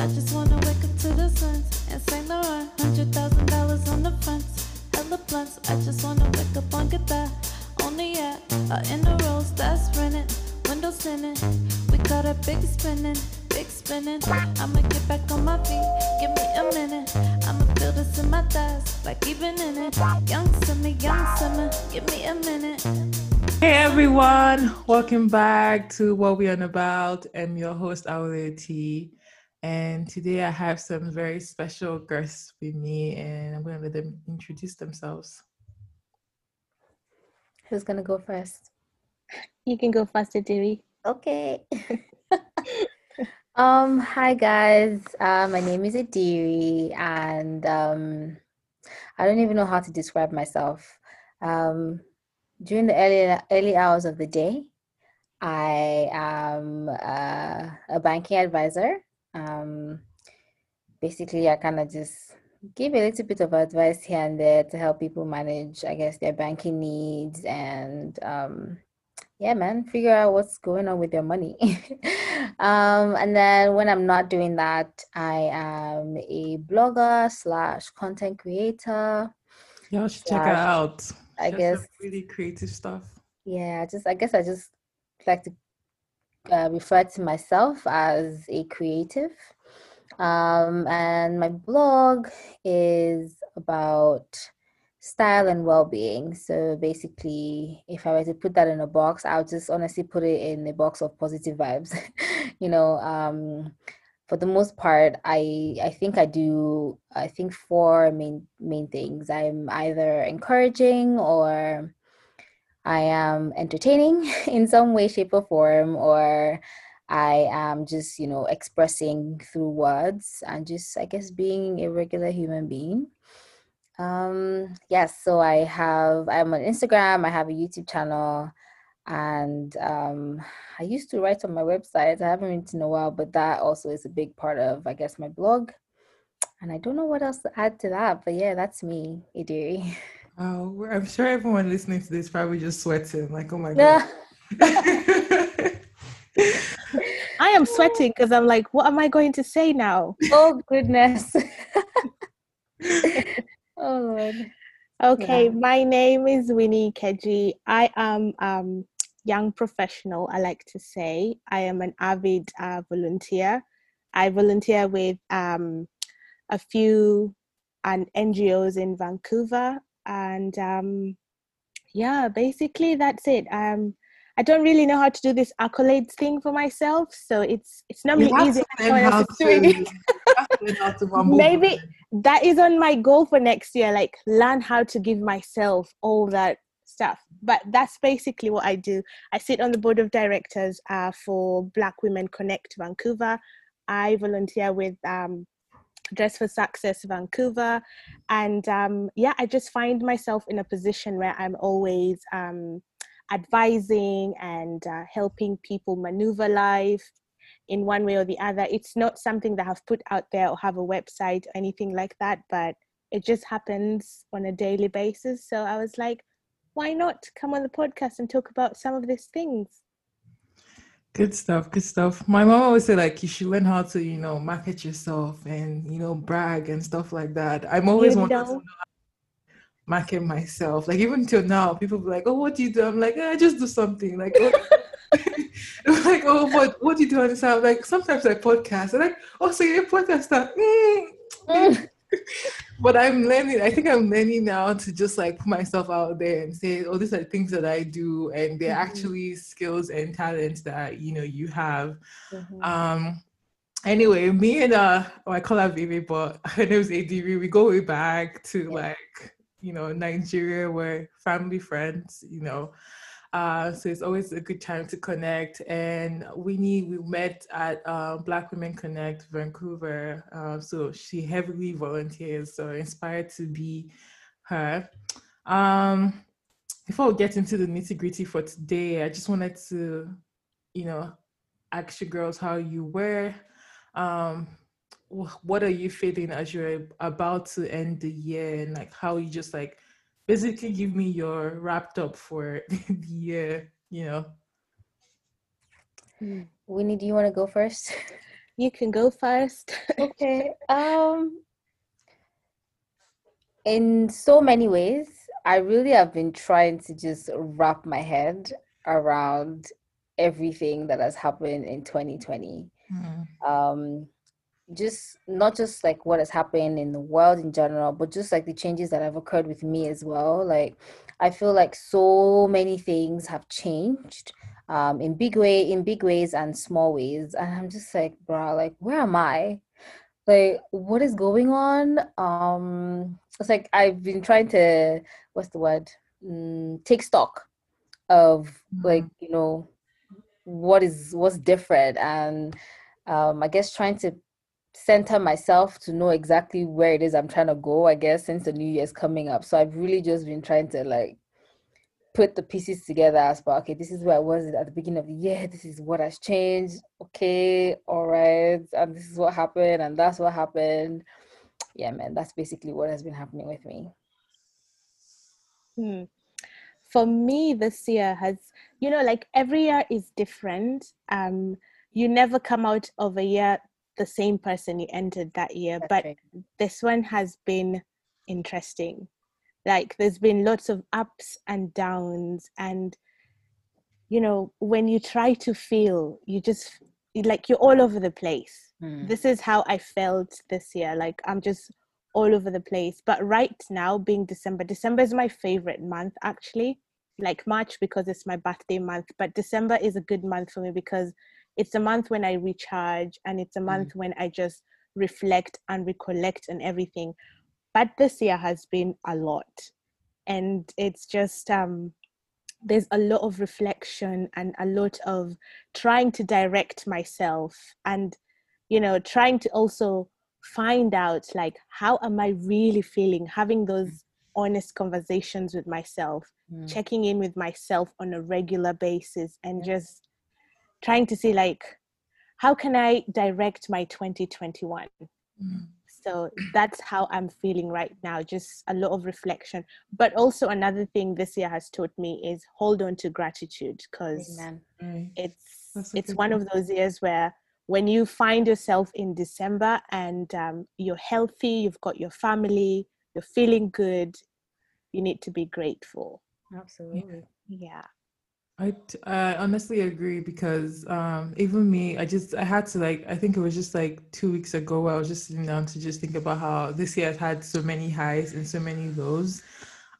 I just wanna wake up to the and. Hundred thousand dollars on the. I just wanna wake up on uh, in the that's rented, windows tinted. We got a big spinning, big spinning. I'ma get back on my feet, give me a minute. I'ma this in my like even in it. Summer, summer, give me a minute. Hey everyone, welcome back to What We On About. I'm your host, Aule T. And today I have some very special guests with me, and I'm going to let them introduce themselves. Who's gonna go first? You can go first, Ediri. Okay. um, hi guys. Uh, my name is Ediri, and um, I don't even know how to describe myself. Um, during the early early hours of the day, I am uh, a banking advisor. Um, basically, I kind of just give a little bit of advice here and there to help people manage, I guess, their banking needs and um, yeah, man, figure out what's going on with their money. um, and then when I'm not doing that, I am a blogger slash content creator. Y'all should check her out. I She guess really creative stuff. yeah, just I guess I just like to uh, refer to myself as a creative. Um, and my blog is about style and well-being. So basically, if I were to put that in a box, I would just honestly put it in a box of positive vibes. you know, um, for the most part, I I think I do I think four main main things. I'm either encouraging or I am entertaining in some way, shape, or form, or I am just, you know, expressing through words and just, I guess, being a regular human being. Um, yes, so I have, I'm on Instagram, I have a YouTube channel, and um, I used to write on my website. I haven't written in a while, but that also is a big part of, I guess, my blog. And I don't know what else to add to that, but yeah, that's me, Ediri. Oh, we're- I'm sure everyone listening to this probably just sweating, like, oh my God. I am sweating because I'm like, what am I going to say now? oh goodness. oh Lord. Okay, Yeah. my name is Wynee Keji. I am um young professional, I like to say. I am an avid uh, volunteer. I volunteer with um, a few an NGOs in Vancouver, and um, yeah, basically that's it. Um, I don't really know how to do this accolades thing for myself, so it's it's not really easy. to to, doing it. to learn how to mumble. Maybe that is on my goal for next year like learn how to give myself all that stuff but that's basically what i do i sit on the board of directors uh, for black women connect vancouver i volunteer with um, dress for success vancouver and um, yeah i just find myself in a position where i'm always um, advising and uh, helping people maneuver life in one way or the other. It's not something that I've put out there or have a website or anything like that, but it just happens on a daily basis. So I was like, why not come on the podcast and talk about some of these things? Good stuff, good stuff. My mom always say like you should learn how to, you know, market yourself and you know brag and stuff like that. I'm always You wanted to know? know how to market myself. Like even till now, people be like, "Oh, what do you do?" I'm like, "Eh, "I just do something." Like, oh. Like, "Oh, what what do you do on this?" I'm like, sometimes I podcast. I'm like, "Oh, so you're a podcaster?" Mm. but I'm learning. I think I'm learning now to just like put myself out there and say, "Oh, these are things that I do," and they're Mhm. actually skills and talents that you know you have. Mhm. Um. Anyway, me and uh, oh, I call her Vivi, but her name's ADV. We go way back to Yeah. like you know Nigeria. We're family friends. You know. Uh, so it's always a good time to connect. And Wynee, we met at uh, Black Women Connect Vancouver. Uh, so she heavily volunteers. So inspired to be her. Um, before we get into the nitty gritty for today, I just wanted to, you know, ask you girls how you were. Um, what are you feeling as you're about to end the year, and like how you just like basically give me your wrapped up for the year. You know, Wynee, do you want to go first? You can go first. okay. Um in so many ways, I really have been trying to just wrap my head around everything that has happened in 2020. Mm. Um just not just like what has happened in the world in general, but just like the changes that have occurred with me as well. Like I feel like so many things have changed um, in big way, in big ways and small ways, and I'm just like, bro, like where am I? Like what is going on? Um, it's like I've been trying to what's the word? Mm, take stock of like you know what is what's different and um, I guess trying to center myself to know exactly where it is I'm trying to go, I guess, since the new year's coming up. So I've really just been trying to like put the pieces together as well. Okay, this is where I was at the beginning of the year. This is what has changed. Okay, all right. And this is what happened, and that's what happened. Yeah, man, that's basically what has been happening with me. Hmm. For me, this year has, you know, like every year is different. Um, you never come out of a year the same person you entered that year, That's but right. this one has been interesting. Like there's been lots of ups and downs, and you know, when you try to feel, you just like you're all over the place. Hmm. This is how I felt this year. Like I'm just all over the place. But right now, being December, December is my favorite month actually. Like March because it's my birthday month, but December is a good month for me because it's a month when I recharge and it's a month when I just reflect and recollect and everything. But this year has been a lot. And it's just um there's a lot of reflection and a lot of trying to direct myself and you know trying to also find out like how am i really feeling having those honest conversations with myself Mm. checking in with myself on a regular basis and just trying to see like how can i direct my 2021 Mm. so that's how i'm feeling right now just a lot of reflection but also another thing this year has taught me is hold on to gratitude because Amen. Right. it's That's it's good one of those years where when you find yourself in december and um, you're healthy you've got your family you're feeling good you need to be grateful Absolutely. yeah I, honestly agree because um, even me, I just I had to like I think it was just like two weeks ago where I was just sitting down to just think about how this year has had so many highs and so many lows,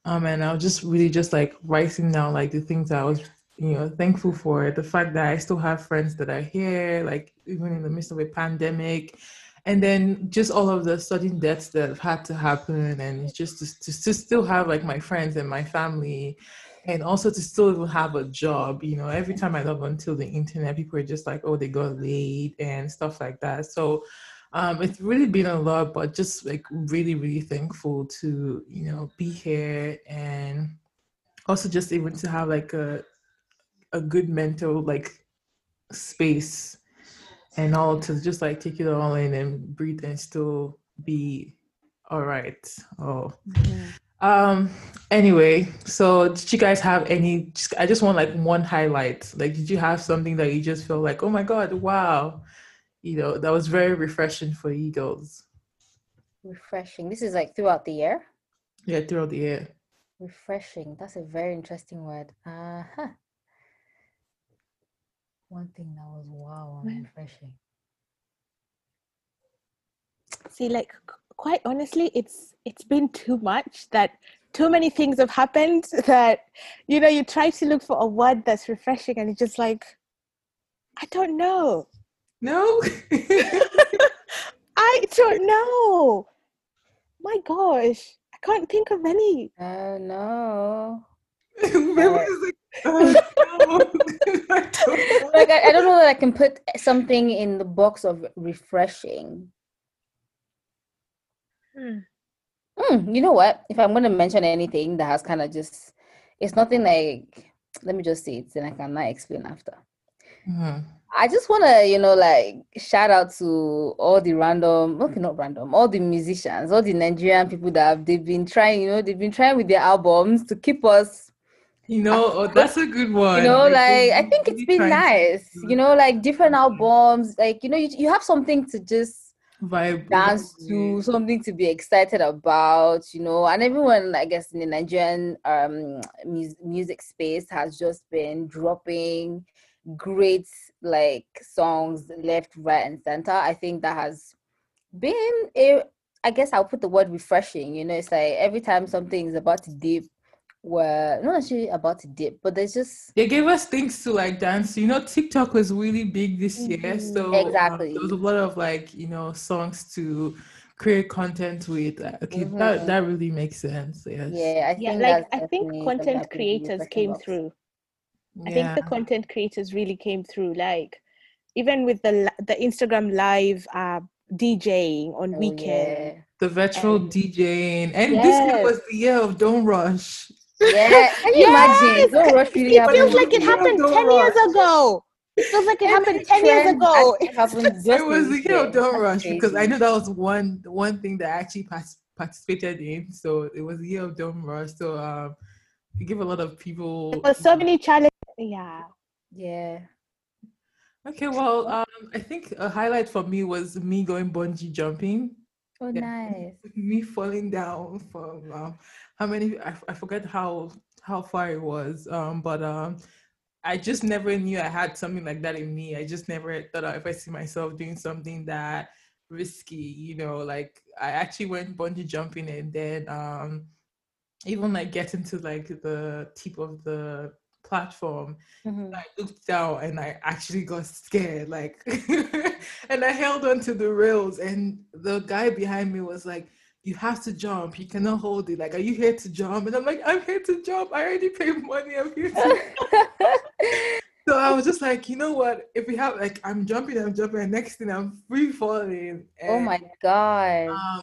um, and I was just really just like writing down like the things I was you know thankful for the fact that I still have friends that are here like even in the midst of a pandemic, and then just all of the sudden deaths that have had to happen and just to, to, to still have like my friends and my family and also to still have a job you know every time i log onto the internet people are just like oh they got laid and stuff like that. So um it's really been a lot but just like really really thankful to you know be here and also just even to have like a a good mental like space and all to just like take it all in and breathe and still be all right oh um anyway so did you guys have any just, i just want like one highlight like did you have something that you just feel like oh my god wow you know that was very refreshing for you girls Refreshing. This is like throughout the year. yeah throughout the year Refreshing. That's a very interesting word. Uh huh. One thing that was wow and refreshing. see like c- quite honestly it's it's been too much that too many things have happened that you know you try to look for a word that's refreshing and it's just like i don't know no i don't know my gosh i can't think of any Oh no. Like, oh, no. I. Like I, I don't know that I can put something in the box of refreshing. Hmm. Hmm, you know what? If I'm going to mention anything that has kind of just, it's nothing like, let me just say it, then I can now explain after. Mhm. I just want to, you know, like shout out to all the random, okay, not random, all the musicians, all the Nigerian people that have, they've been trying, you know, they've been trying with their albums to keep us You know, oh, that's a good one. you know, like I think it's been nice. You know, like different albums, like you know, you, you have something to just vibe dance to, something to be excited about, you know. And everyone, I guess, in the Nigerian um mus- music space has just been dropping great like songs left, right, and center. I think that has been a I guess I'll put the word refreshing. You know, it's like every time something is about to dip, we're not actually about to dip, but there's just They gave us things to like dance. You know, TikTok was really big this year, Mhm. so um, Exactly. there was a lot of like you know songs to create content with. Uh, Okay, Mhm. that that really makes sense. Yes. yeah, I Yeah, think like I think content creators came about. through. I think the content creators really came through. Like even with the the Instagram live uh, DJing on Oh, weekends. yeah. the virtual And- DJing, and this year was the year of Don't Rush. Yeah, can you imagine? Rush really It feels like it happened Don't 10 years ago. It feels like it Every happened 10 years trend ago. actually happened just it was in the year of year. Don't That's Rush because I crazy. know that was one one thing that I actually participated in. So it was the year of Don't Rush. So um, you give a lot of people. There were so many challenges. Yeah. Yeah. Okay, well, um, I think a highlight for me was me going bungee jumping. Oh, Yeah. nice. me falling down from um, how many I, I forget how how far it was um but um I just never knew I had something like that in me I just never thought if I see myself doing something that risky you know like I actually went bungee jumping and then um even like getting to like the tip of the platform Mhm. I looked down and I actually got scared, like, and I held on to the rails. And the guy behind me was like, "You have to jump. You cannot hold it. Like, are you here to jump?" And I'm like, "I'm here to jump. I already paid money. I'm here to." so I was just like, you know what? If we have like, I'm jumping, I'm jumping, and next thing I'm free falling. oh my god. um,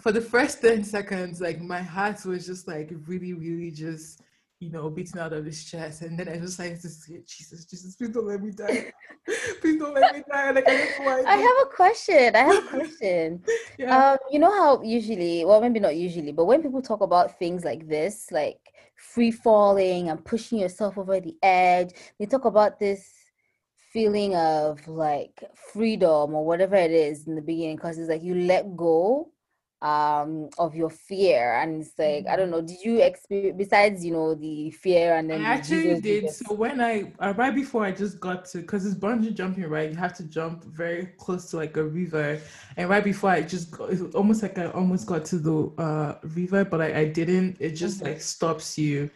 for the first 10 seconds, like my heart was just like really, really just, you know, beating out of his chest. And then I just like to say, Jesus, Jesus, please don't let me die. please don't let me die. Like I why. I have a question. I have a question. yeah. Um, you know how usually, well, maybe not usually, but when people talk about things like this, like free falling and pushing yourself over the edge, they talk about this feeling of like freedom or whatever it is in the beginning, because it's like you let go um of your fear and it's like i don't know did you experience besides you know the fear and I then the actually Jesus did. Jesus- So when I uh, right before I just got to because it's bungee jumping, right? You have to jump very close to like a river, and right before I just got, almost like I almost got to the uh, river, but I, I didn't. It just Mhm. like stops you,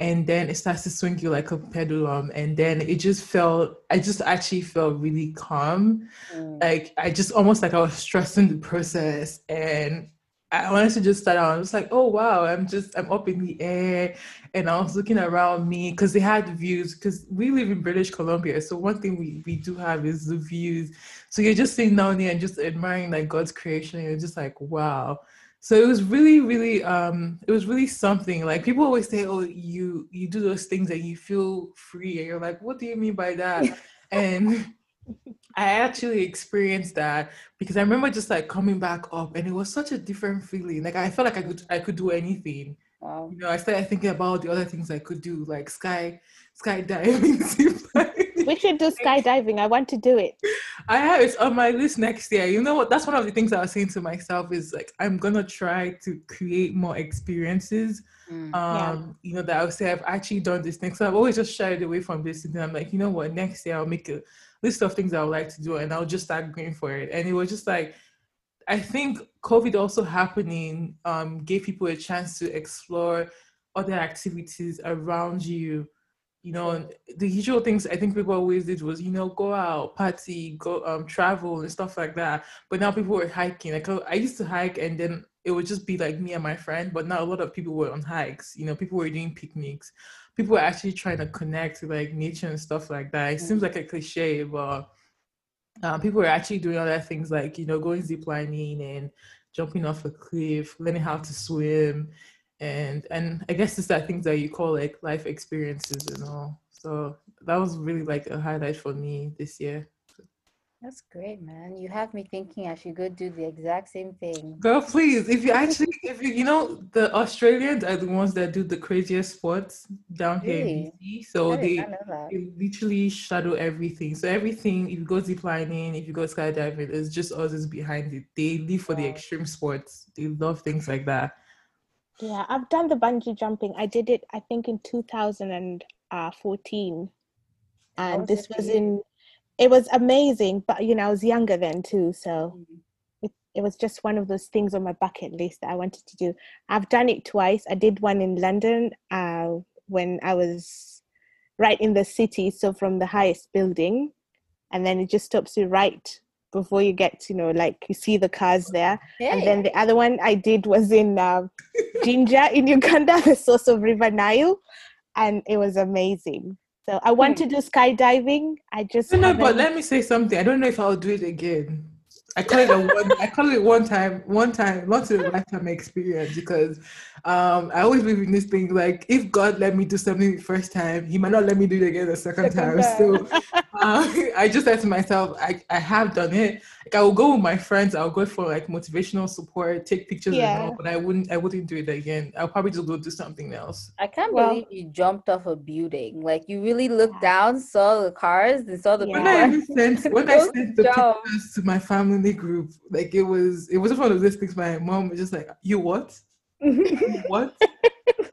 and then it starts to swing you like a pendulum, and then it just felt. I just actually felt really calm Mm. like I just almost like I was stressing the process and I wanted to just start out. I was like, oh wow, I'm just I'm up in the air and I was looking around me because they had views because we live in British Columbia. So one thing we, we do have is the views. So you're just sitting down there and just admiring like God's creation. And you're just like, wow. So it was really, really um it was really something. Like people always say, Oh, you you do those things and you feel free and you're like, what do you mean by that? and I actually experienced that because I remember just like coming back up and it was such a different feeling. Like I felt like I could I could do anything. wow You know, I started thinking about the other things I could do, like sky skydiving. We should do skydiving. I want to do it. I have it's on my list next year. You know what? That's one of the things I was saying to myself is like I'm gonna try to create more experiences. Mm. Um, you know, that I would say I've actually done this thing. So I've always just shied away from this and then I'm like, you know what, next year I'll make a list of things I would like to do and I'll just start going for it. And it was just like I think COVID also happening um gave people a chance to explore other activities around you you know the usual things i think people always did was you know go out party go um travel and stuff like that. But now people were hiking. Like i used to hike and then it would just be like me and my friend but now a lot of people were on hikes. You know people were doing picnics. People were actually trying to connect to like nature and stuff like that. It seems like a cliche but um, people were actually doing other things like you know going ziplining and jumping off a cliff learning how to swim and and I guess it's that things that you call like life experiences and all. So that was really like a highlight for me this year. That's great, man. You have me thinking I should go do the exact same thing. Girl, please, if you actually, if you, you know, the Australians are the ones that do the craziest sports down here Really? in BC. So they, they literally shadow everything. So everything, if you go zip lining, if you go skydiving, it's just Aussies behind it. They live for the extreme sports. They love things like that. Yeah, I've done the bungee jumping. I did it, I think, in 2014. And was this was in, it was amazing, but you know, I was younger then too. So Mm. it, it was just one of those things on my bucket list that I wanted to do. I've done it twice. I did one in London uh, when I was right in the city, so from the highest building, and then it just stops you right before you get to, you know, like you see the cars there. And then the other one I did was in um, Jinja in Uganda, the source of River Nile, and it was amazing. So I want to do skydiving. I just No, no, but let me say something. I don't know if I'll do it again. I call it a one. I call it one time, one time, not a lifetime experience because um, I always believe in this thing. Like, if God let me do something the first time, He might not let me do it again the second, Second time. So uh, I just said to myself, I, I have done it. Like, I will go with my friends. I'll go for like motivational support, take pictures, and all, but I wouldn't. I wouldn't do it again. I'll probably just go do something else. I can't Well- believe you jumped off a building. Like you really looked down, saw the cars, and saw the Yeah. When I sent when I sent the jump. pictures to my family group, like it was it was one of those things. My mom was just like, "You what? You what?"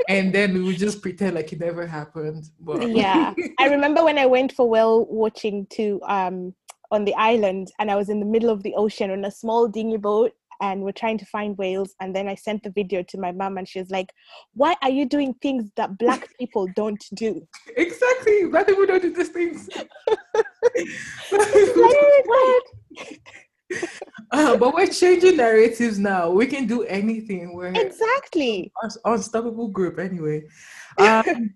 and then we would just pretend like it never happened. But yeah i remember when i went for whale watching to um on the island and i was in the middle of the ocean on a small dinghy boat and we're trying to find whales and then i sent the video to my mom and she was like why are you doing things that black people don't do exactly, black people don't do these things. Uh, but we're changing narratives now. We can do anything. We're exactly unstoppable group anyway. Um,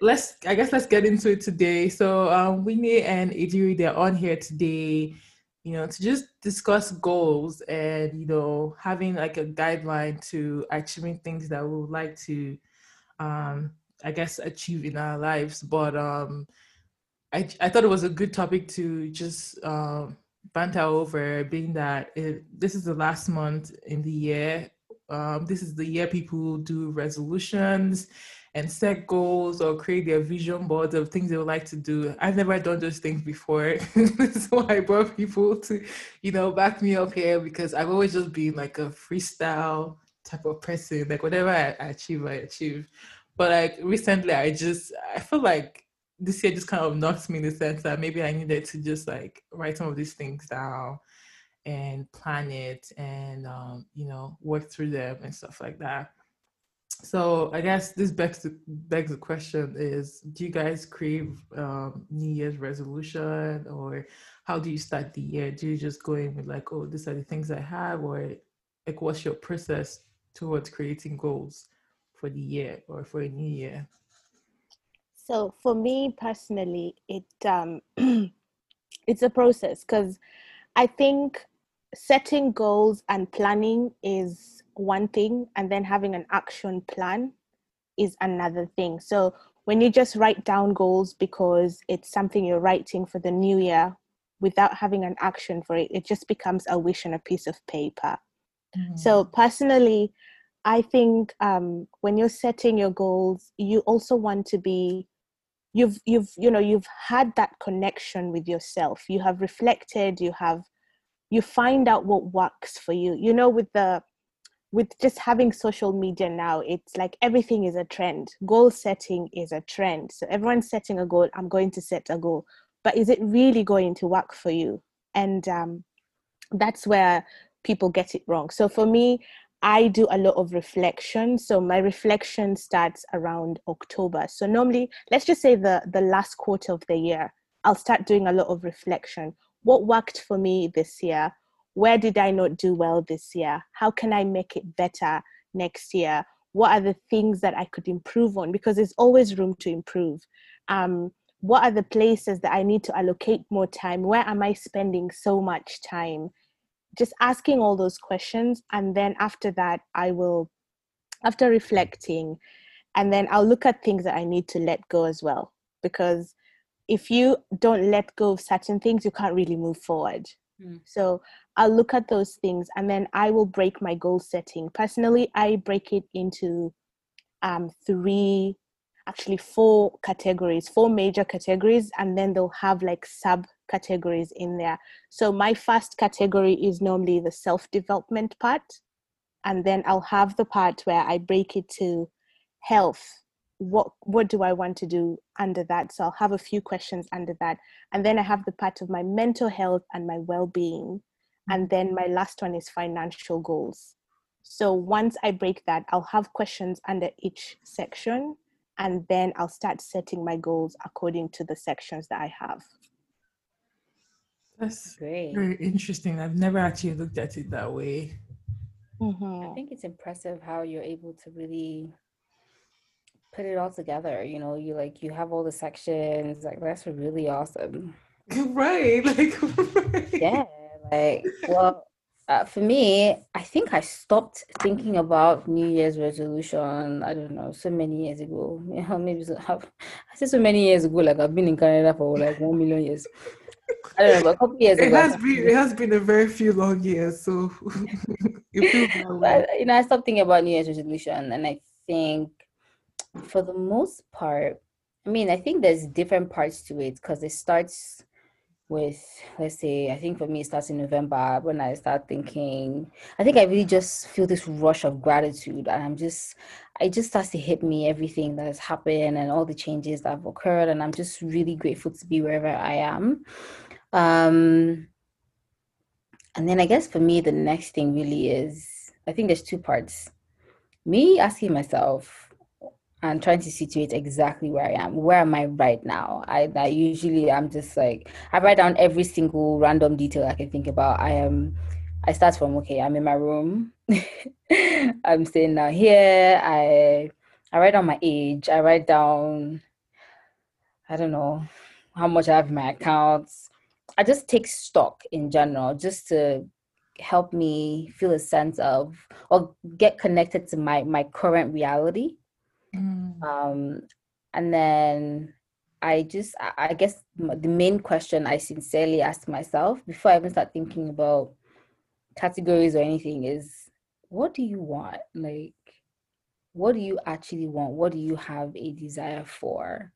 let's I guess let's get into it today. So um, Wynee and Ediri, they're on here today, you know, to just discuss goals and you know having like a guideline to achieving things that we would like to um I guess achieve in our lives. But um I I thought it was a good topic to just um banter over being that it, this is the last month in the year um, this is the year people do resolutions and set goals or create their vision boards of things they would like to do. I've never done those things before. so I brought people to, you know, back me up here because I've always just been like a freestyle type of person. Like whatever I, achieve, I achieve. But like recently I just I feel like this year just kind of knocked me in the sense that maybe I needed to just like write some of these things down and plan it and um, you know work through them and stuff like that so i guess this begs the begs the question is do you guys crave um, new year's resolution or how do you start the year? Do you just go in with like oh these are the things i have or like what's your process towards creating goals for the year or for a new year? So for me personally, it um, it's a process because I think setting goals and planning is one thing, and then having an action plan is another thing. So when you just write down goals because it's something you're writing for the new year without having an action for it, it just becomes a wish on a piece of paper. So personally, I think um, when you're setting your goals, you also want to be you've you've you know you've had that connection with yourself. You have reflected. You have you find out what works for you. You know, with the with just having social media now, it's like everything is a trend. Goal setting is a trend. So everyone's setting a goal. I'm going to set a goal, but is it really going to work for you? And um, that's where people get it wrong. So for me, I do a lot of reflection. So my reflection starts around October. So normally, let's just say the the last quarter of the year, I'll start doing a lot of reflection. What worked for me this year? Where did I not do well this year? How can I make it better next year? What are the things that I could improve on? Because there's always room to improve. Um, what are the places that I need to allocate more time? Where am I spending so much time? just asking all those questions and then after that i will after reflecting and then i'll look at things that i need to let go as well because if you don't let go of certain things, you can't really move forward. Mm. So I'll look at those things and then I will break my goal setting. Personally, I break it into um, three, actually four categories, four major categories, and then they'll have like sub categories in there. So my first category is normally the self development part. And then I'll have the part where I break it to health. What what do I want to do under that? So I'll have a few questions under that. And then I have the part of my mental health and my well-being. And then my last one is financial goals. So once I break that, I'll have questions under each section and then I'll start setting my goals according to the sections that I have. That's Great. very interesting. I've never actually looked at it that way. I Mhm. think it's impressive how you're able to really put it all together. You know, you like you have all the sections. Like that's really awesome. right. Like right. Yeah. Like well, uh, for me, I think I stopped thinking about New Year's resolution. I don't know, so many years ago. Maybe so, I said so many years ago. Like I've been in Canada for like one million years. I don't know, but a couple years It ago. Has been it has been a very few long years, so. But, you know, I stopped thinking about New Year's resolution, and I think for the most part, I mean, I think there's different parts to it because it starts with, let's say, I think for me, it starts in November when I start thinking. I think I really just feel this rush of gratitude, and I'm just, it just starts to hit me everything that has happened and all the changes that have occurred, and I'm just really grateful to be wherever I am. Um, and then I guess for me, the next thing really is I think there's two parts. Me asking myself and trying to situate exactly where I am. Where am I right now? I, I usually I'm just like I write down every single random detail I can think about. I am I start from okay, I'm in my room. I'm staying now here. I I write down my age. I write down I don't know how much I have in my accounts. I just take stock in general just to help me feel a sense of or get connected to my my current reality Mm. um and then i just i guess the main question i sincerely ask myself before i even start thinking about categories or anything is what do you want? Like what do you actually want? What do you have a desire for?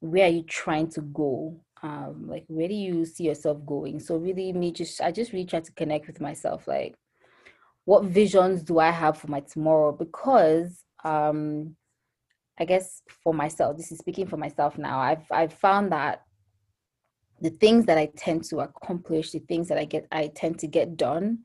Where are you trying to go? Um like where do you see yourself going? So really me just i just really try to connect with myself like what visions do i have for my tomorrow? Because um i guess for myself this is speaking for myself now i've i've found that the things that i tend to accomplish the things that i get i tend to get done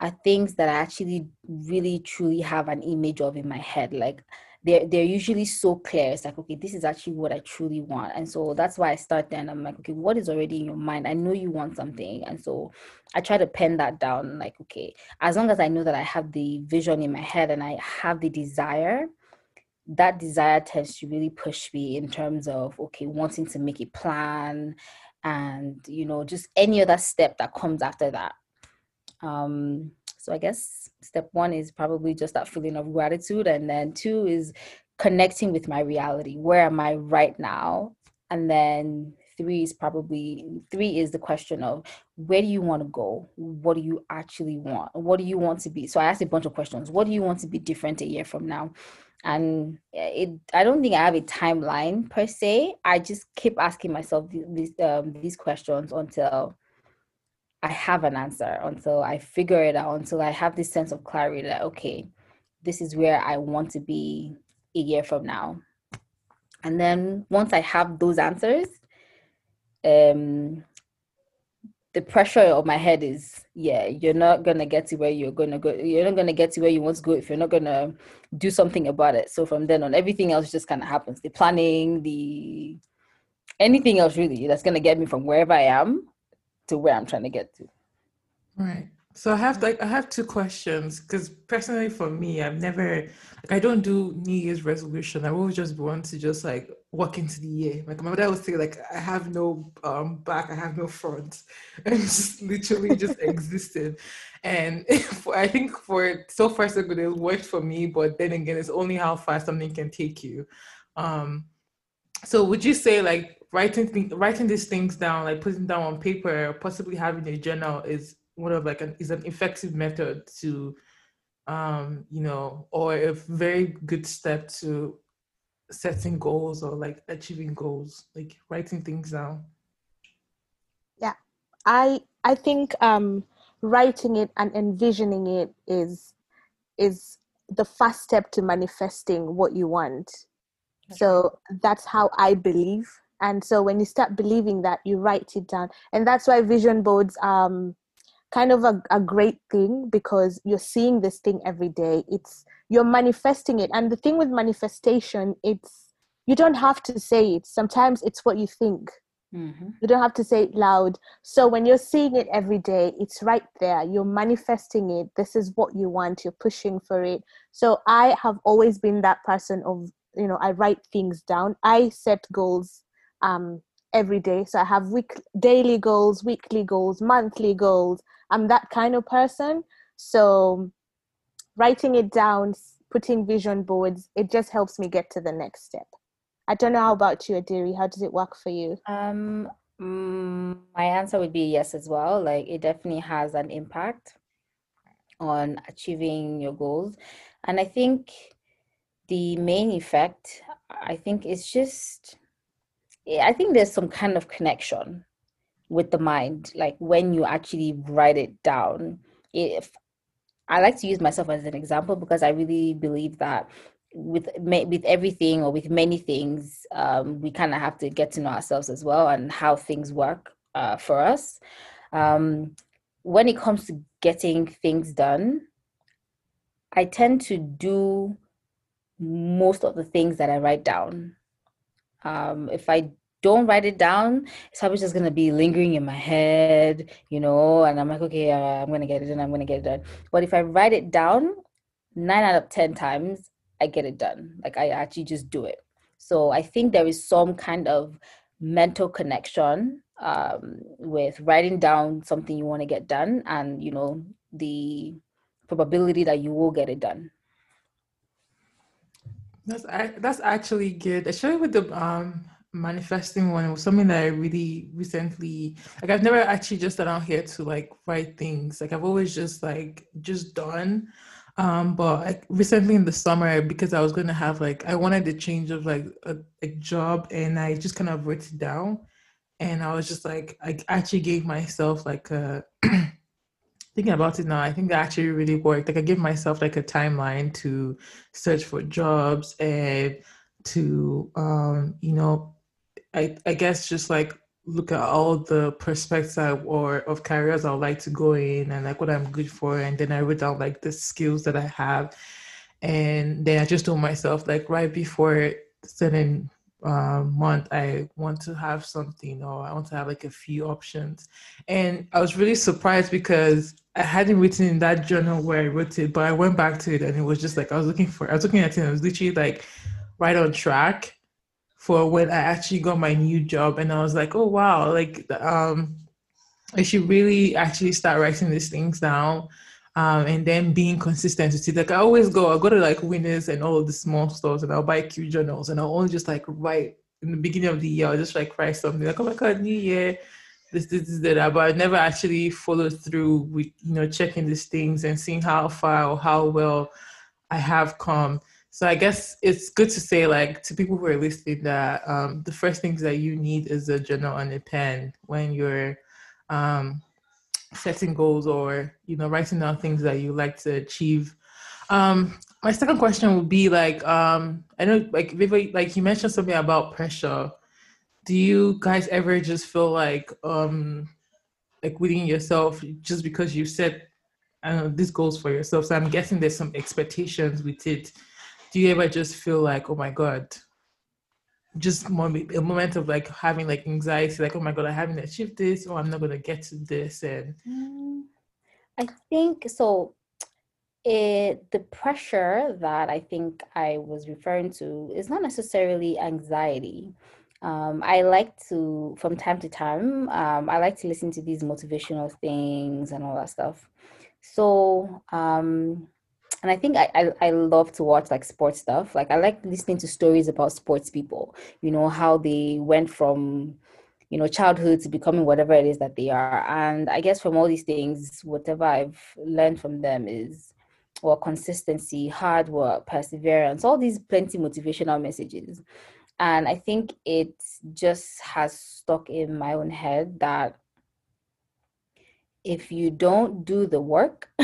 are things that i actually really truly have an image of in my head like they're they're usually so clear it's like okay this is actually what i truly want and so that's why i start there and i'm like okay what is already in your mind? I know you want something and so i try to pen that down like okay as long as i know that i have the vision in my head and i have the desire that desire tends to really push me in terms of okay wanting to make a plan and you know just any other step that comes after that. Um so i guess step one is probably just that feeling of gratitude and then two is connecting with my reality. Where am i right now? And then three is probably three is the question of where do you want to go? What do you actually want? What do you want to be? So i asked a bunch of questions. What do you want to be different a year from now and it i don't think i have a timeline per se i just keep asking myself these these, um, these questions until I have an answer until I figure it out, until I have this sense of clarity that, okay, this is where I want to be a year from now. And then once I have those answers, um, the pressure of my head is, yeah, you're not gonna get to where you're gonna go. You're not gonna get to where you want to go if you're not gonna do something about it. So from then on, everything else just kind of happens. The planning, the anything else really that's gonna get me from wherever I am to where I'm trying to get to. Right. So I have like I have two questions because personally for me, I've never like I don't do New Year's resolution. I always just want to just like walk into the year. Like my mother would say, like I have no um back, I have no front, and just literally just existed. And for, I think for so far so good, it worked for me. But then again, it's only how far something can take you. Um, so would you say like writing th- writing these things down, like putting down on paper, possibly having a journal is one of like an is an effective method to um you know or a very good step to setting goals or like achieving goals like writing things down? Yeah. I i think um writing it and envisioning it is is the first step to manifesting what you want. So that's how i believe. And so when you start believing that you write it down. And that's why vision boards um kind of a, a great thing because you're seeing this thing every day. It's you're manifesting it. And the thing with manifestation it's you don't have to say it. Sometimes it's what you think. Mm-hmm. you don't have to say it loud. So when you're seeing it every day it's right there. You're manifesting it. This is what you want. You're pushing for it. So i have always been that person of you know i write things down. I set goals um every day. So i have week daily goals weekly goals monthly goals. I'm that kind of person. So writing it down putting vision boards it just helps me get to the next step. I don't know how about you Ediri? How does it work for you? Um, mm, my answer would be yes as well. Like it definitely has an impact on achieving your goals. And I think the main effect, I think it's just, I think there's some kind of connection with the mind. Like when you actually write it down, if I like to use myself as an example because I really believe that with with everything or with many things, um, we kind of have to get to know ourselves as well and how things work uh, for us. Um, when it comes to getting things done, I tend to do most of the things that I write down. Um, if I don't write it down, it's probably just gonna be lingering in my head, you know, and I'm like, okay, uh, I'm gonna get it done, I'm gonna get it done. But if I write it down, nine out of 10 times, I get it done. Like I actually just do it. So I think there is some kind of mental connection um, with writing down something you want to get done and, you know, the probability that you will get it done. That's that's actually good, especially with the um manifesting one. It was something that I really recently like. I've never actually just sat out here to like write things. Like I've always just like just done. Um, but like recently in the summer, because I was going to have like I wanted a change of like a, a job, and I just kind of wrote it down, and I was just like I actually gave myself like a thinking about it now, I think that actually really worked. Like I give myself like a timeline to search for jobs and to um, you know, I I guess just like look at all the prospects I, or of careers I would like to go in and like what I'm good for and then I wrote down like the skills that I have and then I just told myself like right before certain uh, month I want to have something or I want to have like a few options. And I was really surprised because I hadn't written in that journal where I wrote it, but I went back to it and it was just like I was looking for I was looking at it and was literally like right on track for when I actually got my new job and I was like, oh wow, like um I should really actually start writing these things down um, and then being consistent with it. Like I always go, I go to like Winners and all of the small stores, and I'll buy Q journals, and I'll only just like write in the beginning of the year. I'll just like write something like, "Oh my god, New Year, this, this, this, that." But I never actually follow through with you know checking these things and seeing how far or how well I have come. So I guess it's good to say like to people who are listening that um, the first things that you need is a journal and a pen when you're um, setting goals or you know writing down things that you like to achieve. Um my second question would be like um i know like Vivi, like you mentioned something about pressure. Do you guys ever just feel like um like within yourself just because you set i don't know these goals for yourself so i'm guessing there's some expectations with it do you ever just feel like oh my god just moment, a moment of like having like anxiety, like, oh my god, I haven't achieved this, or I'm not gonna get to this, and Mm, I think so. It the pressure that I think I was referring to is not necessarily anxiety. Um, I like to, from time to time, um, I like to listen to these motivational things and all that stuff. So um, and I think I, I I love to watch like sports stuff. Like I like listening to stories about sports people. You know how they went from you know childhood to becoming whatever it is that they are. And I guess from all these things, whatever I've learned from them is well consistency, hard work, perseverance, all these plenty motivational messages. And I think it just has stuck in my own head that if you don't do the work,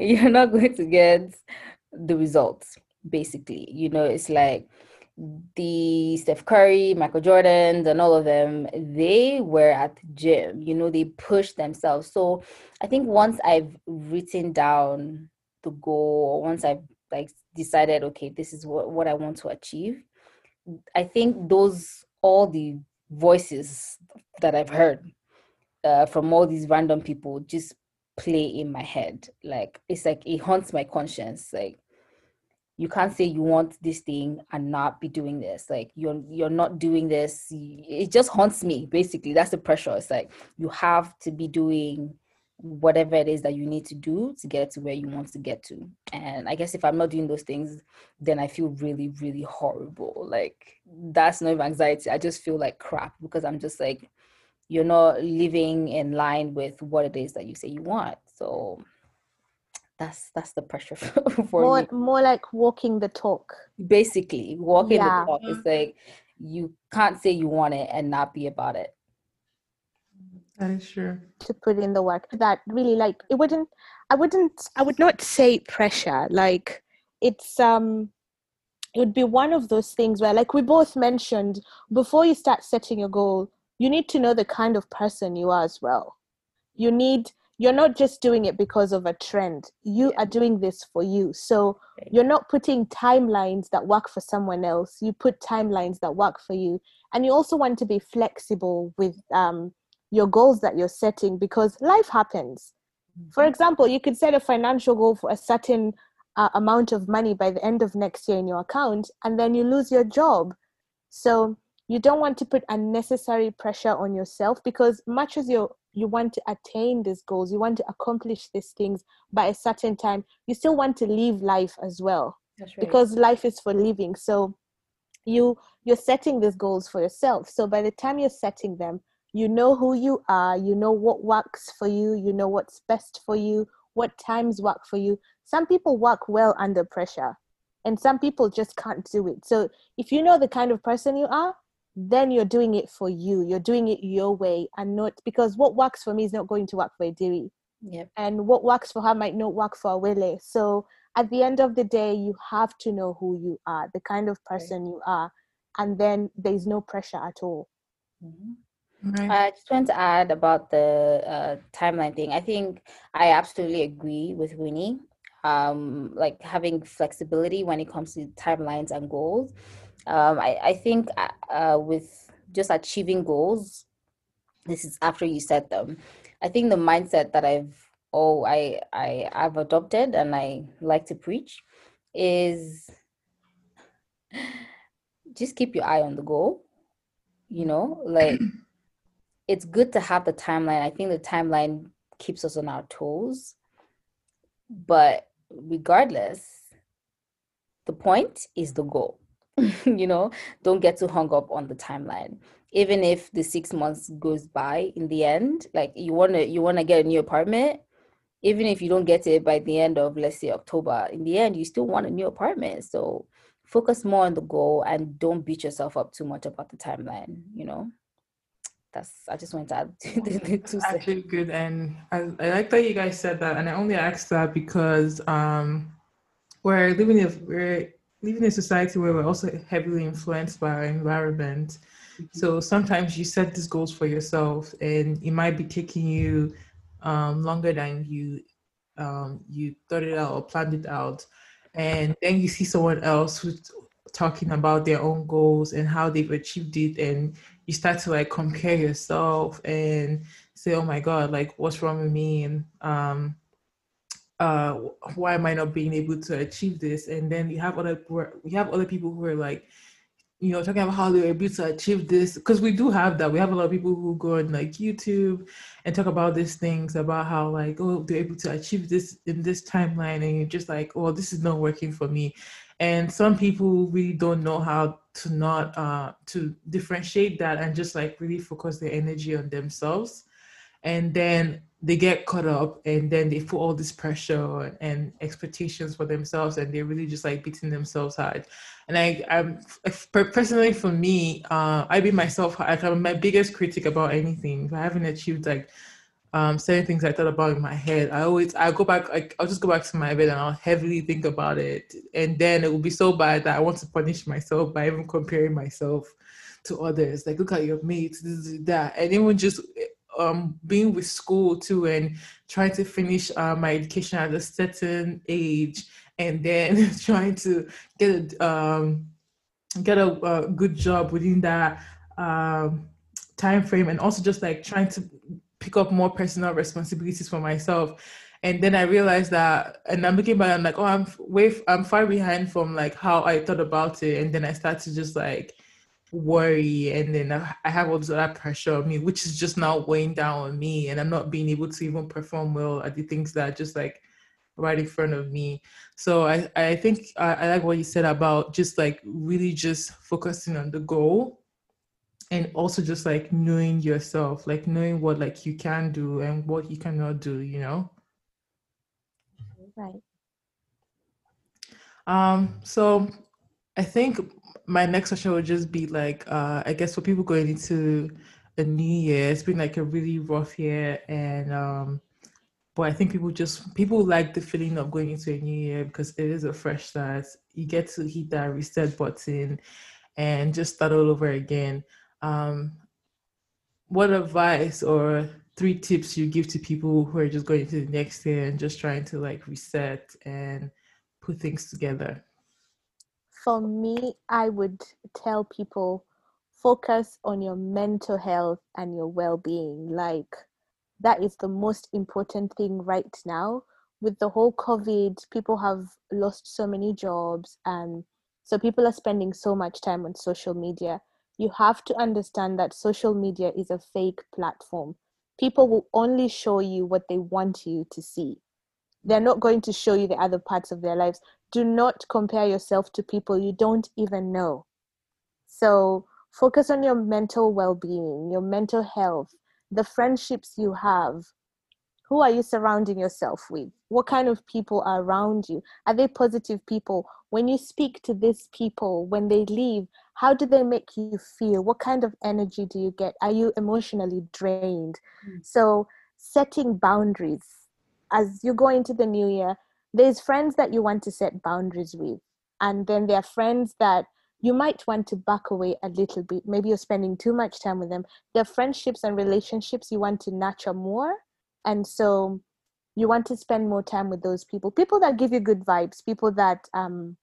you're not going to get the results, basically. You know, it's like the Steph Curry, Michael Jordan, and all of them, they were at the gym, you know, they pushed themselves. So I think once I've written down the goal, once I've like decided, okay, this is what, what I want to achieve, I think those all the voices that I've heard uh, from all these random people just play in my head. Like it's like it haunts my conscience. Like you can't say you want this thing and not be doing this. Like you're you're not doing this. It just haunts me. Basically, that's the pressure. It's like you have to be doing whatever it is that you need to do to get to where you want to get to. And I guess if I'm not doing those things, then I feel really, really horrible. Like that's not even anxiety. I just feel like crap because I'm just like you're not living in line with what it is that you say you want. So that's that's the pressure for, more, me. More like walking the talk. Basically, walking Yeah. the talk is like you can't say you want it and not be about it. That is true. to put in the work that really like it wouldn't i wouldn't i would not say pressure like it's um it would be one of those things where like we both mentioned before you start setting your goal you need to know the kind of person you are as well. You need you're not just doing it because of a trend. You are doing this for you. So Right. you're not putting timelines that work for someone else. You put timelines that work for you. And you also want to be flexible with um, your goals that you're setting because life happens. For example you could set a financial goal for a certain uh, amount of money by the end of next year in your account and then you lose your job. So you don't want to put unnecessary pressure on yourself because much as you you want to attain these goals you want to accomplish these things by a certain time you still want to live life as well That's because life is for living. So you you're setting these goals for yourself. So by the time you're setting them you know who you are you know what works for you you know what's best for you what times work for you. Some people work well under pressure and some people just can't do it. So if you know the kind of person you are then you're doing it for you you're doing it your way and not because what works for me is not going to work for Ediri Yep. and what works for her might not work for Awele. So at the end of the day, you have to know who you are, the kind of person you are, and then there's no pressure at all. Mhm. Right. I just want to add about the uh, timeline thing. I think I absolutely agree with Wynee. Um, like having flexibility when it comes to timelines and goals. Um, I, I think uh, uh, with just achieving goals, this is after you set them. I think the mindset that I've oh I I I've adopted and I like to preach is just keep your eye on the goal. You know, like it's good to have the timeline. I think the timeline keeps us on our toes. But regardless, the point is the goal. you know, don't get too hung up on the timeline. Even if the six months goes by in the end, like you wanna you wanna get a new apartment, even if you don't get it by the end of let's say October, in the end you still want a new apartment. So focus more on the goal and don't beat yourself up too much about the timeline, you know that's I just wanted to add the, the two actually good and I, I like that you guys said that and I only asked that because um we're living in we're living in a society where we're also heavily influenced by our environment. So sometimes you set these goals for yourself and it might be taking you um longer than you um you thought it out or planned it out. And then you see someone else who's talking about their own goals and how they've achieved it and you start to like compare yourself and say oh my god like what's wrong with me and um uh why am i not being able to achieve this and then you have other we have other people who are like you know, talking about how they were able to achieve this, because we do have that. We have a lot of people who go on like YouTube and talk about these things about how like, oh, they're able to achieve this in this timeline, and you're just like, oh, this is not working for me. And some people really don't know how to not uh to differentiate that and just like really focus their energy on themselves. And then they get caught up and then they put all this pressure and expectations for themselves and they're really just like beating themselves hard. And i i'm personally for me uh i be myself i'm my biggest critic about anything. If i haven't achieved like um certain things i thought about in my head i always i go back like i'll just go back to my bed and i'll heavily think about it. And then it will be so bad that i want to punish myself by even comparing myself to others. Like look at your mates this is that. And even just um, being with school too and trying to finish uh, my education at a certain age and then trying to get a um, get a, a, good job within that um, time frame and also just like trying to pick up more personal responsibilities for myself. And then I realized that, and I'm looking back, I'm like, oh, I'm way, I'm far behind from like how I thought about it, and then I start to just like worry and then I have all this other pressure on me, which is just now weighing down on me and I'm not being able to even perform well at the things that are just like right in front of me. So I, I think I, I like what you said about just like really just focusing on the goal and also just like knowing yourself, like knowing what like you can do and what you cannot do, you know? Right. Um, so I think my next question would just be like, uh, I guess for people going into a new year, it's been like a really rough year, and um, but I think people just people like the feeling of going into a new year because it is a fresh start. You get to hit that reset button and just start all over again. Um, what advice or three tips you give to people who are just going into the next year and just trying to like reset and put things together? For me, I would tell people focus on your mental health and your well being. Like, that is the most important thing right now. With the whole COVID, people have lost so many jobs, and so people are spending so much time on social media. You have to understand that social media is a fake platform. People will only show you what they want you to see. They're not going to show you the other parts of their lives do not compare yourself to people you don't even know. So focus on your mental well being, your mental health, the friendships you have. Who are you surrounding yourself with? What kind of people are around you? Are they positive people? When you speak to these people, when they leave, how do they make you feel? What kind of energy do you get? Are you emotionally drained? Mm. So, setting boundaries as you go into the new year, there's friends that you want to set boundaries with and then there are friends that you might want to back away a little bit. Maybe you're spending too much time with them. There are friendships and relationships you want to nurture more and so you want to spend more time with those people. People that give you good vibes people that um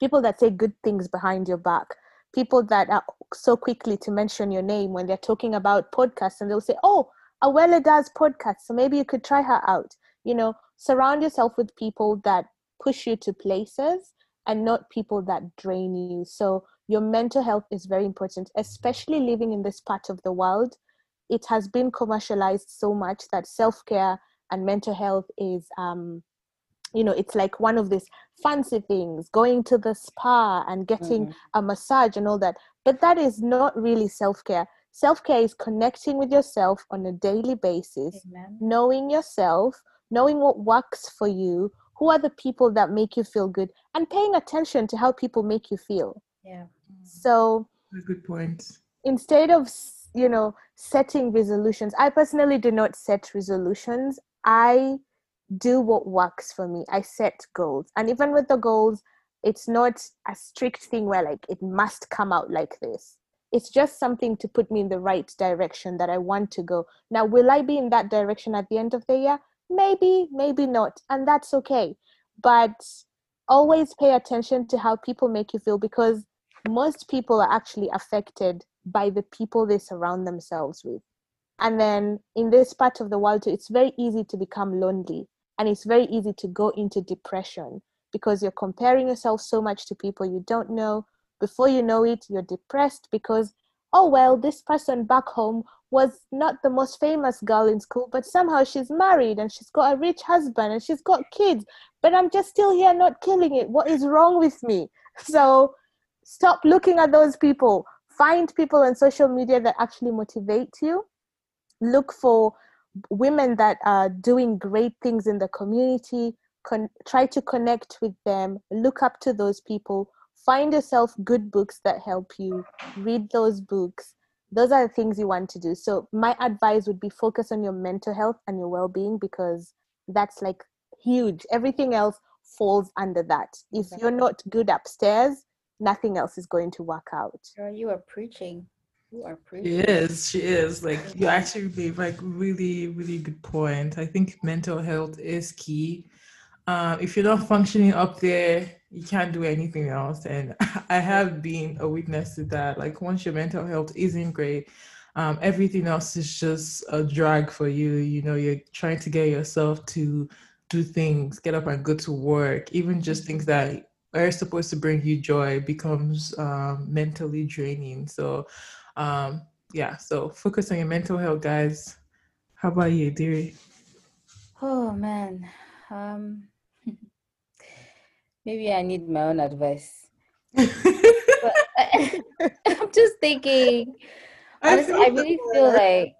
people that say good things behind your back people that are so quickly to mention your name when they're talking about podcasts and they'll say oh Awele does podcasts so maybe you could try her out you know surround yourself with people that push you to places and not people that drain you so your mental health is very important especially living in this part of the world it has been commercialized so much that self-care and mental health is um you know it's like one of these fancy things going to the spa and getting mm-hmm. a massage and all that but that is not really self-care self-care is connecting with yourself on a daily basis Amen. knowing yourself knowing what works for you, who are the people that make you feel good, and paying attention to how people make you feel. Yeah. So, good point. Instead of, you know, setting resolutions, I personally do not set resolutions. I do what works for me. I set goals. And even with the goals, it's not a strict thing where like it must come out like this. It's just something to put me in the right direction that I want to go. Now, will I be in that direction at the end of the year? Maybe maybe not and that's okay. But always pay attention to how people make you feel because most people are actually affected by the people they surround themselves with. And then in this part of the world too, it's very easy to become lonely and it's very easy to go into depression because you're comparing yourself so much to people you don't know. Before you know it you're depressed because oh well this person back home was not the most famous girl in school but somehow she's married and she's got a rich husband and she's got kids but i'm just still here not killing it. What is wrong with me? So stop looking at those people. Find people on social media that actually motivate you. Look for women that are doing great things in the community. Con- try to connect with them. Look up to those people. Find yourself good books that help you. Read those books those are the things you want to do so my advice would be focus on your mental health and your well-being because that's like huge everything else falls under that if you're not good upstairs nothing else is going to work out Girl, you are preaching. You are She preaching. is. She is. Like you actually made like really, really good point. I think mental health is key. Um, if you're not functioning up there, you can't do anything else. And I have been a witness to that. Like once your mental health isn't great, um, everything else is just a drag for you. You know, you're trying to get yourself to do things, get up and go to work, even just things that are supposed to bring you joy becomes um, mentally draining. So, um, yeah, so focus on your mental health, guys. How about you, Diri? Oh man. Um maybe I need my own advice. I'm just thinking honestly, I really feel like.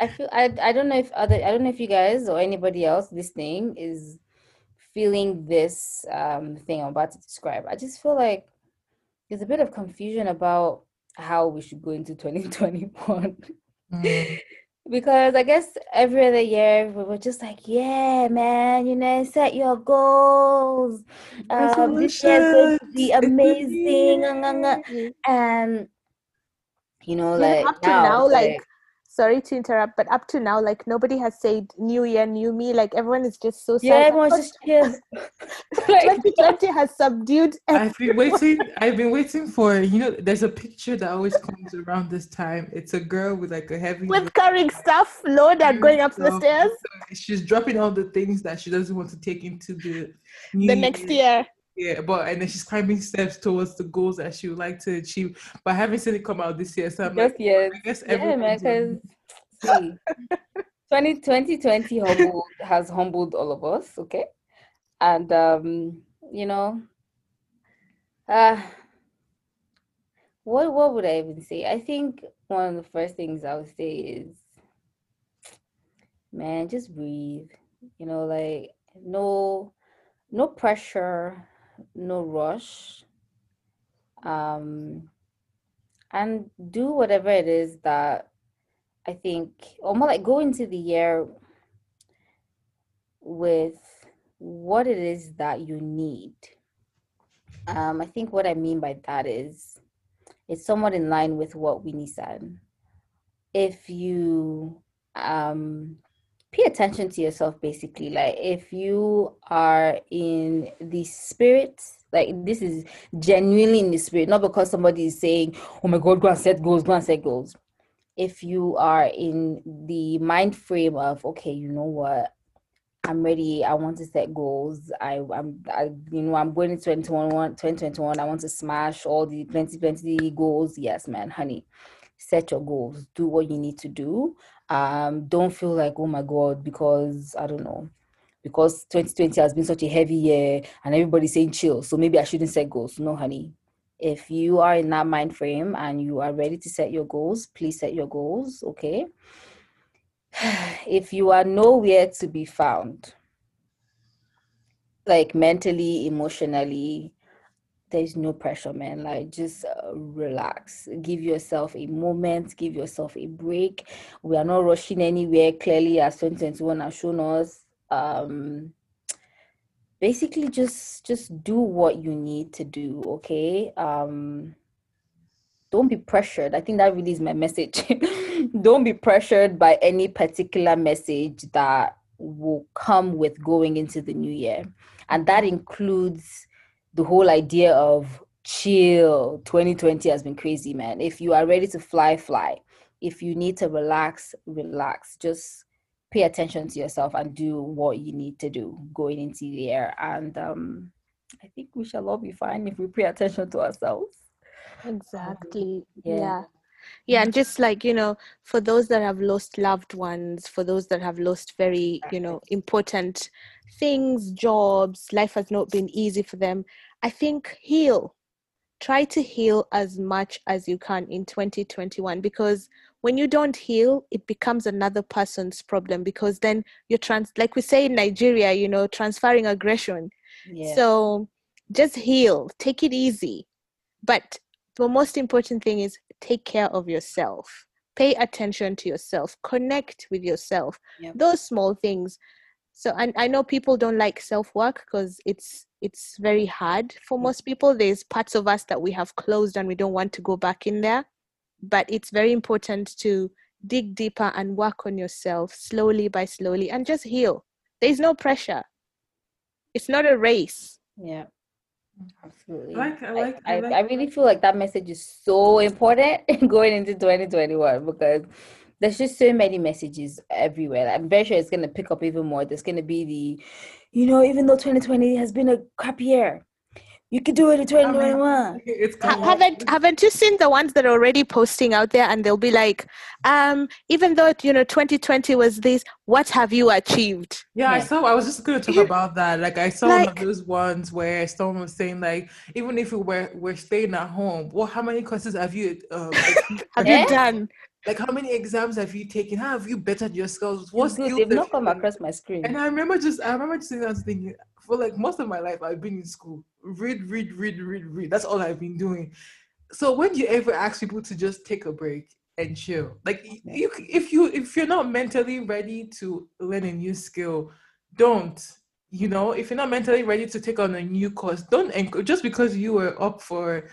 I feel I I don't know if other I don't know if you guys or anybody else listening is feeling this um thing I'm about to describe. I just feel like there's a bit of confusion about how we should go into 2021 Mm, because I guess every other year we were just like, yeah, man, you know, set your goals. Um, this year is going to be amazing, and you know, like up to now, now like sorry to interrupt but up to now like nobody has said new year new me like everyone is just so yeah, everyone's just chill. like, 2020 has subdued I've been waiting. I've been waiting for you know. There's a picture that always comes around this time. It's a girl with like a heavy with carrying stuff loaded going up the stairs so She's dropping all the things that she doesn't want to take into the new the next year Yeah, but and then she's climbing steps towards the goals that she would like to achieve. But I haven't seen it come out this year, so I'm like, just yet. I guess Yeah, man, because see, 20, 2020 humbled, has humbled all of us, okay? And um, you know, uh what what would I even say? I think one of the first things I would say is man, just breathe. You know, like no no pressure, no rush. Um and do whatever it is that I think, or more like go into the year with what it is that you need. Um, I think what I mean by that is it's somewhat in line with what Wynee said. If you um, pay attention to yourself, basically, like if you are in the spirit, like this is genuinely in the spirit, not because somebody is saying, oh my God, go and set goals, go and set goals. If you are in the mind frame of, okay, you know what, I'm ready, I want to set goals, I, I'm, I, you know, I'm going into 2021, 2021, I want to smash all the plenty, plenty goals. Yes, man, honey, set your goals, do what you need to do. Um, don't feel like, oh my God, because I don't know, because 2020 has been such a heavy year and everybody's saying chill, so maybe I shouldn't set goals. No, honey. If you are in that mind frame and you are ready to set your goals, please set your goals, okay? If you are nowhere to be found, like mentally, emotionally, there's no pressure, man. Like, just uh, relax. Give yourself a moment, give yourself a break. We are not rushing anywhere, clearly, as 2021 has shown us. Um, basically just just do what you need to do okay um don't be pressured i think that really is my message don't be pressured by any particular message that will come with going into the new year and that includes the whole idea of chill 2020 has been crazy man if you are ready to fly fly if you need to relax relax just pay attention to yourself and do what you need to do going into the year and um I think we shall all be fine if we pay attention to ourselves. Exactly. Yeah. yeah. Yeah, and just like, you know, for those that have lost loved ones, for those that have lost very, you know, important things, jobs, life has not been easy for them, I think heal. Try to heal as much as you can in 2021 because when you don't heal, it becomes another person's problem because then you're trans, like we say in Nigeria, you know, transferring aggression. Yeah. So just heal, take it easy. But the most important thing is take care of yourself. Pay attention to yourself. Connect with yourself. Yep. Those small things. So and I know people don't like self work because it's it's very hard for mm. most people. There's parts of us that we have closed and we don't want to go back in there. But it's very important to dig deeper and work on yourself slowly by slowly and just heal. There's no pressure. It's not a race. Yeah. Absolutely. I like- I like- I I, like- I really feel like that message is so important going into 2021 because there's just so many messages everywhere. Like, I'm very sure it's gonna pick up even more. There's gonna be the, you know, even though 2020 has been a crap year, you could do it in 2021. It's Ha- coming. haven't haven't you seen the ones that are already posting out there and they'll be like um even though you know 2020 was this what have you achieved Yeah, I saw. I was just going to talk about that. Like, I saw one of those ones where someone was saying, like, even if we were we're staying at home, what? How many courses have you? Um, like, have Eh? you done like, how many exams have you taken? How have you bettered your skills? What skills They've not come across my screen. And I remember just, I remember just sitting there thinking, for like most of my life, I've been in school, read, read, read, read, read. That's all I've been doing. So when do you ever ask people to just take a break and chill? Like you, if you, if you're not mentally ready to learn a new skill, don't. You know, if you're not mentally ready to take on a new course, don't. enc- Just because you were up for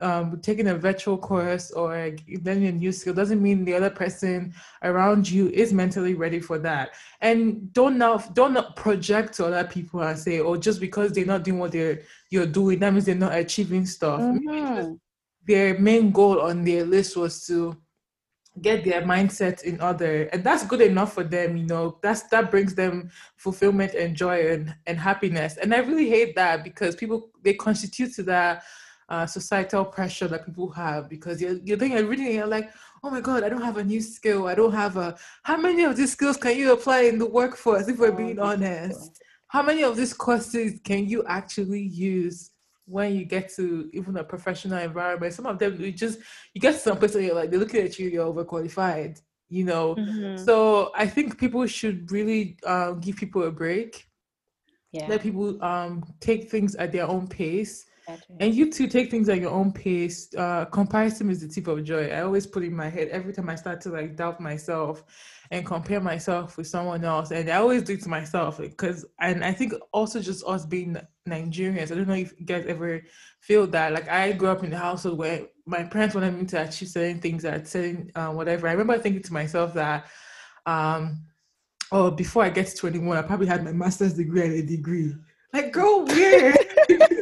um, taking a virtual course or learning a new skill doesn't mean the other person around you is mentally ready for that. And don't now don't project to other people and say oh just because they're not doing what they're you're doing that means they're not achieving stuff. Mhm. their main goal on their list was to get their mindset in order and that's good enough for them you know. That's that brings them fulfillment and joy and, and happiness. And i really hate that because people they constitute to that uh, societal pressure that people have because you're, you're thinking reading it, you're like oh my god i don't have a new skill i don't have a how many of these skills can you apply in the workforce if we're Oh, being honest how many of these courses can you actually use when you get to even a professional environment? Some of them you just you get to some place where you're like they're looking at you, you're overqualified, you know. Mm-hmm. So I think people should really um, give people a break, Yeah. let people um, take things at their own pace. And you too take things at your own pace. Uh, comparison is the tip of joy. I always put in my head every time I start to like doubt myself and compare myself with someone else, and I always do it to myself because, and I think also just us being Nigerians. I don't know if you guys ever feel that. Like I grew up in a household where my parents wanted me to achieve certain things at certain uh, whatever. I remember thinking to myself that. Um, oh, before I get to 21, I probably had my master's degree and a degree. Like, girl, weird.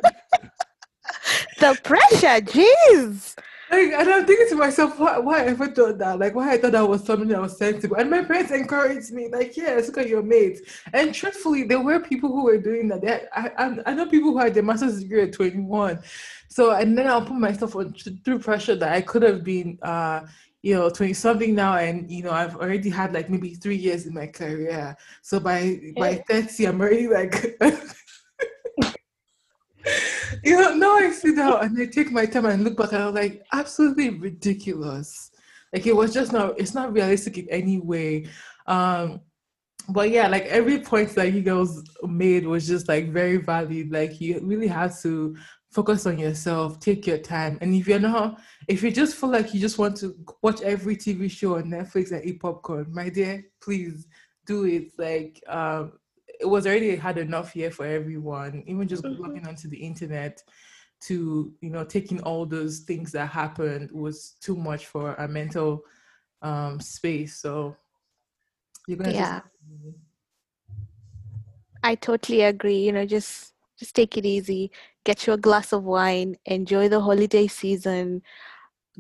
the pressure jeez Like, and I'm thinking to myself, why, why I ever thought that? Like, why I thought that was something that was sensible. And my parents encouraged me, like, yes, look at your mates. And truthfully, there were people who were doing that. They, I, I, I know people who had their master's degree at 21. So, and then I'll put myself on, through pressure that I could have been, uh, you know, 20 something now. And, you know, I've already had like maybe three years in my career. So by, by 30, I'm already like, you know, now I sit down and I take my time and look back and I'm like, absolutely ridiculous. Like it was just not, it's not realistic in any way. Um, but yeah, like every point that you girls made was just like very valid. Like you really have to focus on yourself, take your time. And if you're not, if you just feel like you just want to watch every TV show on Netflix and eat popcorn, my dear, please do it. Like um it was already had enough here for everyone, even just Mhm. logging onto the internet to, you know, taking all those things that happened was too much for our mental um space. So you're gonna Yeah. just I totally agree. You know, just just take it easy. Get you a glass of wine. Enjoy the holiday season.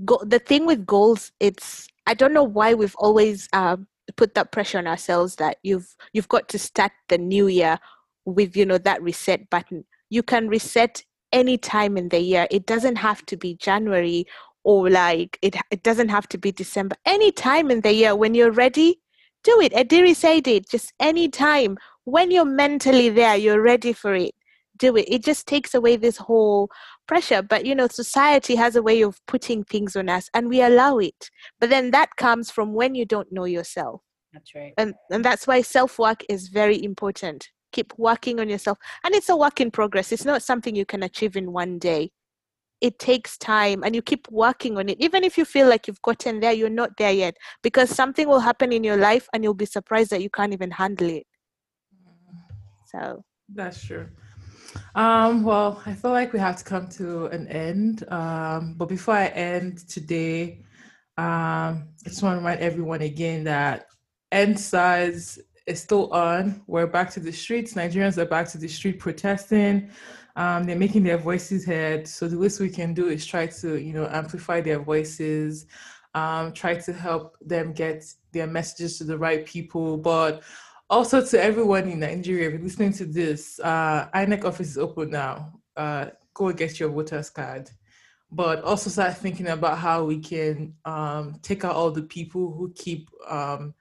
Go. The thing with goals, it's I don't know why we've always um, put that pressure on ourselves that you've you've got to start the new year with you know that reset button. you can reset any time in the year. It doesn't have to be January or like it it doesn't have to be December. Any time in the year when you're ready, do it. Ediri said it. Just any time when you're mentally there, you're ready for it. Do it. It just takes away this whole pressure. But you know, society has a way of putting things on us, and we allow it. But then that comes from when you don't know yourself That's right. and and that's why self work is very important. Keep working on yourself. And it's a work in progress. It's not something you can achieve in one day. It takes time and you keep working on it. Even if you feel like you've gotten there you're not there yet because something will happen in your life and you'll be surprised that you can't even handle it. So That's true. Um, well, I feel like we have to come to an end. Um, but before I end today, um, I just want to remind everyone again that EndSARS is still on. We're back to the streets. Nigerians are back to the street protesting. Um, they're making their voices heard. So the least we can do is try to, you know, amplify their voices, um, try to help them get their messages to the right people. But also to everyone in Nigeria, if you're listening to this, uh, INEC office is open now. Uh, go get your voters card. But also start thinking about how we can um, take out all the people who keep, um,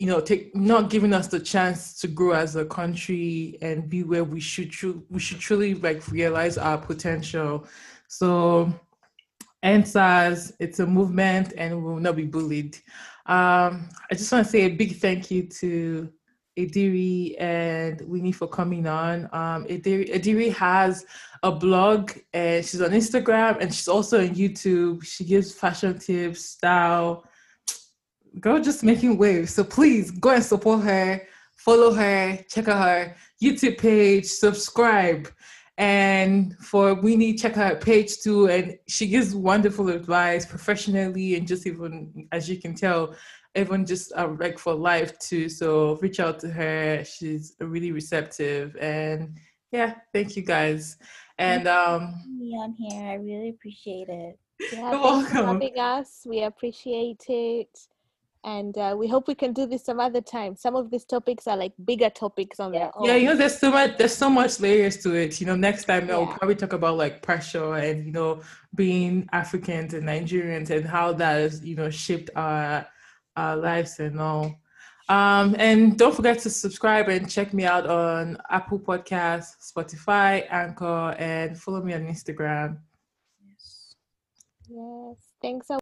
you know, take not giving us the chance to grow as a country and be where we should. Tru- we should truly like realize our potential. So, EndSARS, it's a movement, and we will not be bullied. Um, I just want to say a big thank you to Ediri and Wynee for coming on. Um, Ediri, has a blog and she's on Instagram and she's also on YouTube. She gives fashion tips, style. Girl, just making waves. So please go and support her, follow her, check out her YouTube page, subscribe. And for Wynee, check out her page too. And she gives wonderful advice professionally and just even as you can tell, even just uh, like for life too. So reach out to her. She's really receptive. And yeah, thank you guys. And um, Me on here. I really appreciate it. yeah You're welcome. having us we appreciate it and uh, we hope we can do this some other time some of these topics are like bigger topics on their own yeah, you know, there's so much there's so much layers to it. You know, next time we'll probably talk about like pressure and you know being Africans and Nigerians and how that has you know shaped our our lives and all. Um, and don't forget to subscribe and check me out on Apple Podcasts, Spotify, Anchor, and follow me on Instagram. yes yes thanks a